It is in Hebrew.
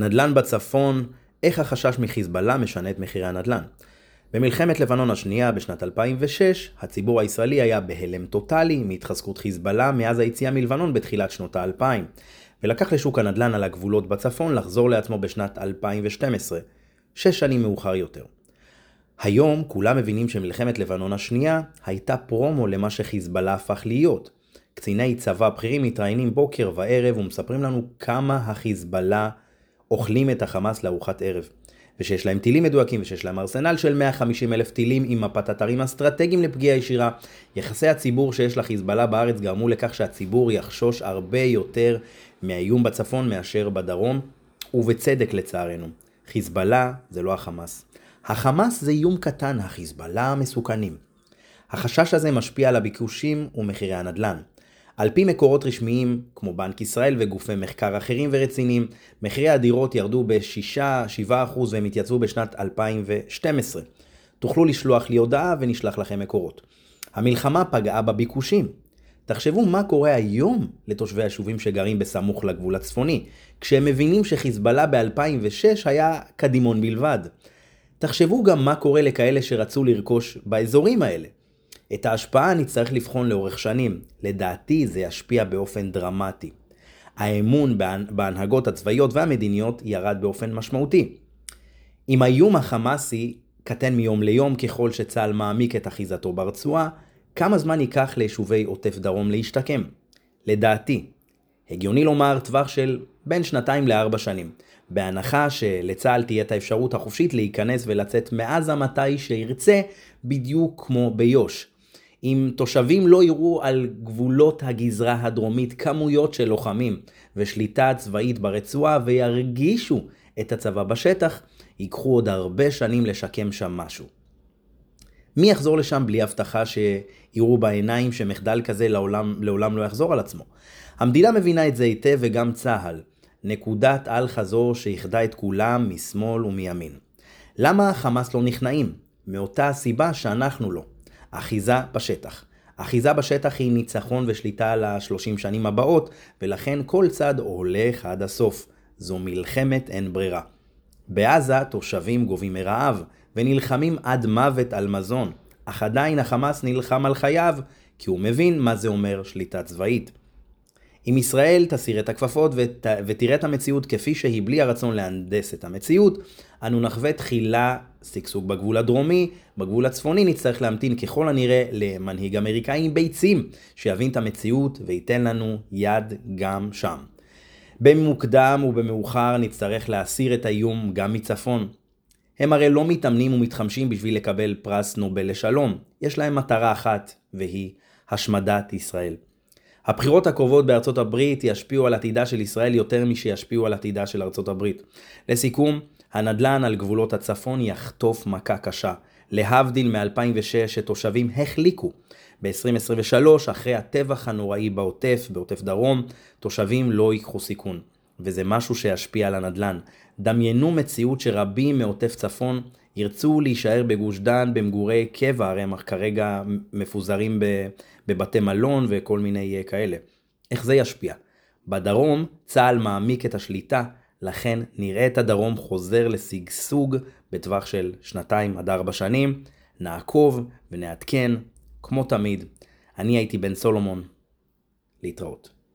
נדל"ן בצפון, איך החשש מחיזבאללה משנה את מחירי הנדל"ן. במלחמת לבנון השנייה בשנת 2006, הציבור הישראלי היה בהלם טוטאלי מהתחזקות חיזבאללה מאז היציאה מלבנון בתחילת שנות האלפיים, ולקח לשוק הנדל"ן על הגבולות בצפון לחזור לעצמו בשנת 2012, שש שנים מאוחר יותר. היום כולם מבינים שמלחמת לבנון השנייה הייתה פרומו למה שחיזבאללה הפך להיות. קציני צבא בכירים מתראיינים בוקר וערב ומספרים לנו כמה החיזבאללה אוכלים את החמאס לארוחת ערב. ושיש להם טילים מדויקים ושיש להם ארסנל של 150 אלף טילים עם מפת אתרים אסטרטגיים לפגיעה ישירה. יחסי הציבור שיש לחיזבאללה בארץ גרמו לכך שהציבור יחשוש הרבה יותר מהאיום בצפון מאשר בדרום, ובצדק לצערנו. חיזבאללה זה לא החמאס. החמאס זה איום קטן, החיזבאללה המסוכנים. החשש הזה משפיע על הביקושים ומחירי הנדל"ן. על פי מקורות רשמיים, כמו בנק ישראל וגופי מחקר אחרים ורציניים, מחירי הדירות ירדו ב-6-7% והם התייצבו בשנת 2012. תוכלו לשלוח לי הודעה ונשלח לכם מקורות. המלחמה פגעה בביקושים. תחשבו מה קורה היום לתושבי היישובים שגרים בסמוך לגבול הצפוני, כשהם מבינים שחיזבאללה ב-2006 היה קדימון בלבד. תחשבו גם מה קורה לכאלה שרצו לרכוש באזורים האלה. את ההשפעה נצטרך לבחון לאורך שנים. לדעתי זה ישפיע באופן דרמטי. האמון בהנהגות הצבאיות והמדיניות ירד באופן משמעותי. אם האיום החמאסי קטן מיום ליום ככל שצה"ל מעמיק את אחיזתו ברצועה, כמה זמן ייקח ליישובי עוטף דרום להשתקם? לדעתי, הגיוני לומר טווח של בין שנתיים לארבע שנים, בהנחה שלצה"ל תהיה את האפשרות החופשית להיכנס ולצאת מעזה מתי שירצה, בדיוק כמו ביו"ש. אם תושבים לא יראו על גבולות הגזרה הדרומית כמויות של לוחמים ושליטה צבאית ברצועה וירגישו את הצבא בשטח, ייקחו עוד הרבה שנים לשקם שם משהו. מי יחזור לשם בלי הבטחה שיראו בעיניים שמחדל כזה לעולם, לעולם לא יחזור על עצמו? המדינה מבינה את זה היטב וגם צה"ל. נקודת אל חזור שאיחדה את כולם משמאל ומימין. למה חמאס לא נכנעים? מאותה הסיבה שאנחנו לא. אחיזה בשטח. אחיזה בשטח היא ניצחון ושליטה על השלושים שנים הבאות, ולכן כל צד הולך עד הסוף. זו מלחמת אין ברירה. בעזה תושבים גובים מרעב, ונלחמים עד מוות על מזון, אך עדיין החמאס נלחם על חייו, כי הוא מבין מה זה אומר שליטה צבאית. אם ישראל תסיר את הכפפות ות... ותראה את המציאות כפי שהיא בלי הרצון להנדס את המציאות, אנו נחווה תחילה שגשוג בגבול הדרומי, בגבול הצפוני נצטרך להמתין ככל הנראה למנהיג אמריקאי עם ביצים, שיבין את המציאות וייתן לנו יד גם שם. במוקדם ובמאוחר נצטרך להסיר את האיום גם מצפון. הם הרי לא מתאמנים ומתחמשים בשביל לקבל פרס נובל לשלום, יש להם מטרה אחת, והיא השמדת ישראל. הבחירות הקרובות בארצות הברית ישפיעו על עתידה של ישראל יותר משישפיעו על עתידה של ארצות הברית. לסיכום, הנדל"ן על גבולות הצפון יחטוף מכה קשה. להבדיל מ-2006 שתושבים החליקו. ב-2023, אחרי הטבח הנוראי בעוטף, בעוטף דרום, תושבים לא ייקחו סיכון. וזה משהו שישפיע על הנדל"ן. דמיינו מציאות שרבים מעוטף צפון ירצו להישאר בגוש דן במגורי קבע, הרי הם כרגע מפוזרים בבתי מלון וכל מיני אה, כאלה. איך זה ישפיע? בדרום צה"ל מעמיק את השליטה, לכן נראה את הדרום חוזר לשגשוג בטווח של שנתיים עד ארבע שנים. נעקוב ונעדכן, כמו תמיד. אני הייתי בן סולומון. להתראות.